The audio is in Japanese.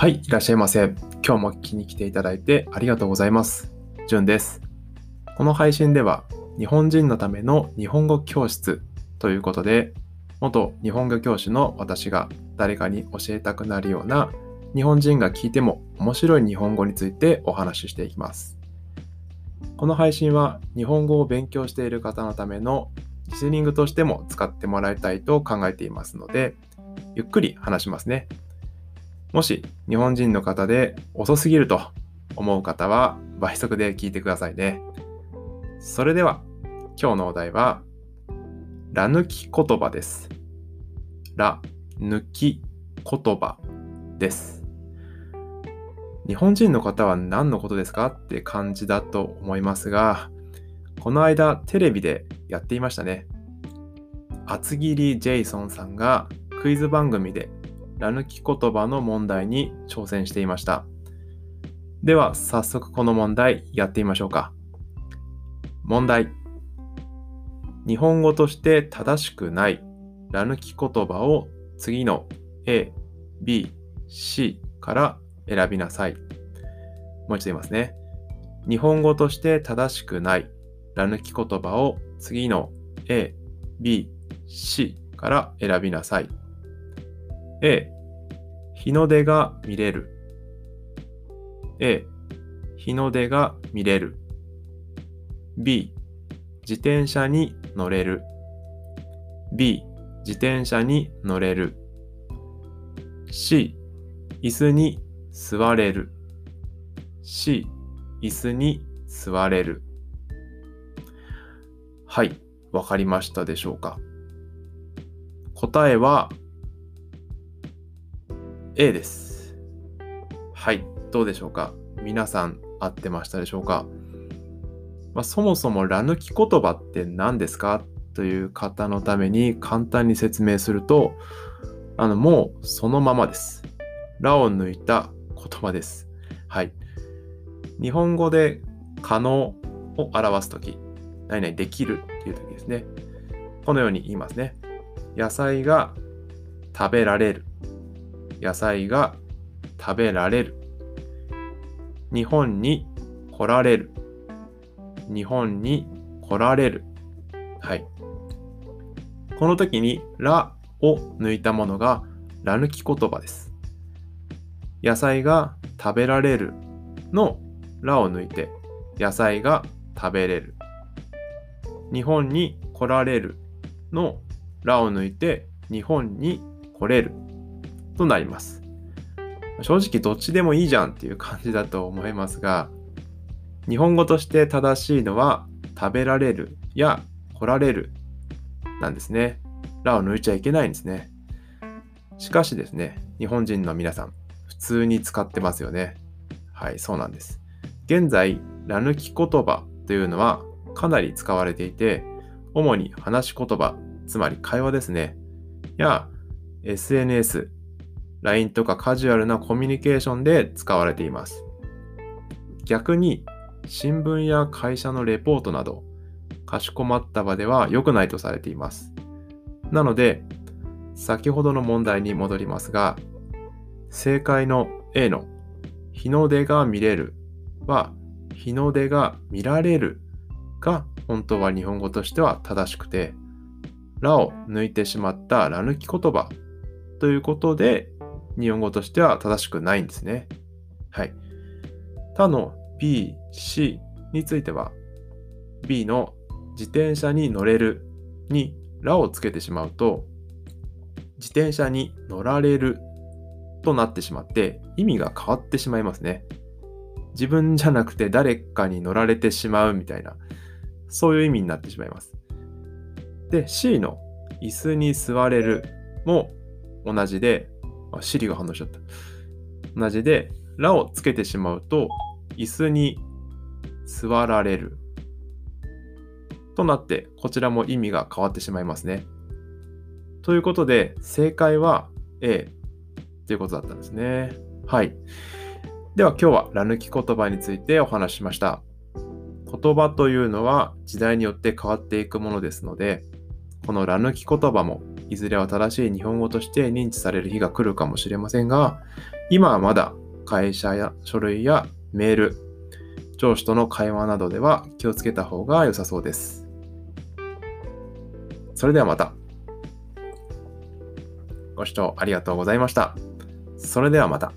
はい、いらっしゃいませ。今日も聞きに来ていただいてありがとうございます。じゅんです。この配信では、日本人のための日本語教室ということで、元日本語教師の私が誰かに教えたくなるような日本人が聞いても面白い日本語についてお話ししていきます。この配信は日本語を勉強している方のためのリスニングとしても使ってもらいたいと考えていますので、ゆっくり話しますね。もし日本人の方で遅すぎると思う方は倍速で聞いてくださいね。それでは今日のお題は、ら抜き言葉です。ら抜き言葉です。日本人の方は何のことですかって感じだと思いますが、この間テレビでやっていましたね。厚切りジェイソンさんがクイズ番組でら抜き言葉の問題に挑戦していました。では早速この問題やってみましょうか。問題。日本語として正しくないら抜き言葉を次の A、B、C から選びなさい。もう一度言いますね。日本語として正しくないら抜き言葉を次の A、B、C から選びなさい。A、日の出が見れる。A、日の出が見れる。B、自転車に乗れる。B、自転車に乗れる。C、椅子に座れる。C、椅子に座れる。はい、わかりましたでしょうか答えは A です。はい、どうでしょうか？皆さん合ってましたでしょうか、まあ、そもそもら抜き言葉って何ですか？という方のために簡単に説明すると、あの、もうそのままです。らを抜いた言葉です。はい。日本語で可能を表すとき、何々できるっていうときですね。このように言いますね。野菜が食べられる。野菜が食べられる。日本に来られる。日本に来られる。はい。この時に、らを抜いたものが、ら抜き言葉です。野菜が食べられるのらを抜いて、野菜が食べれる。日本に来られるのらを抜いて、日本に来れるとなります。正直どっちでもいいじゃんっていう感じだと思いますが、日本語として正しいのは食べられるや来られるなんですね。らを抜いちゃいけないんですね。しかしですね、日本人の皆さん、普通に使ってますよね。はい、そうなんです。現在、ら抜き言葉というのはかなり使われていて、主に話し言葉、つまり会話ですね、や SNS、LINE とかカジュアルなコミュニケーションで使われています。逆に、新聞や会社のレポートなど、かしこまった場では良くないとされています。なので、先ほどの問題に戻りますが、正解の A の日の出が見れるは、日の出が見られるが本当は日本語としては正しくて、らを抜いてしまったら抜き言葉ということで、日本語としては正しくないんですね。はい。他の B、C については、B の自転車に乗れるにらをつけてしまうと、自転車に乗られるとなってしまって意味が変わってしまいますね。自分じゃなくて誰かに乗られてしまうみたいな、そういう意味になってしまいます。で、C の椅子に座れるも同じで、あ、シリが反応しちゃった。同じで、らをつけてしまうと、椅子に座られる。となって、こちらも意味が変わってしまいますね。ということで、正解は A ということだったんですね。はい。では今日はら抜き言葉についてお話ししました。言葉というのは時代によって変わっていくものですので、このら抜き言葉もいずれは正しい日本語として認知される日が来るかもしれませんが、今はまだ会社や書類やメール、上司との会話などでは気をつけた方が良さそうです。それではまた。ご視聴ありがとうございました。それではまた。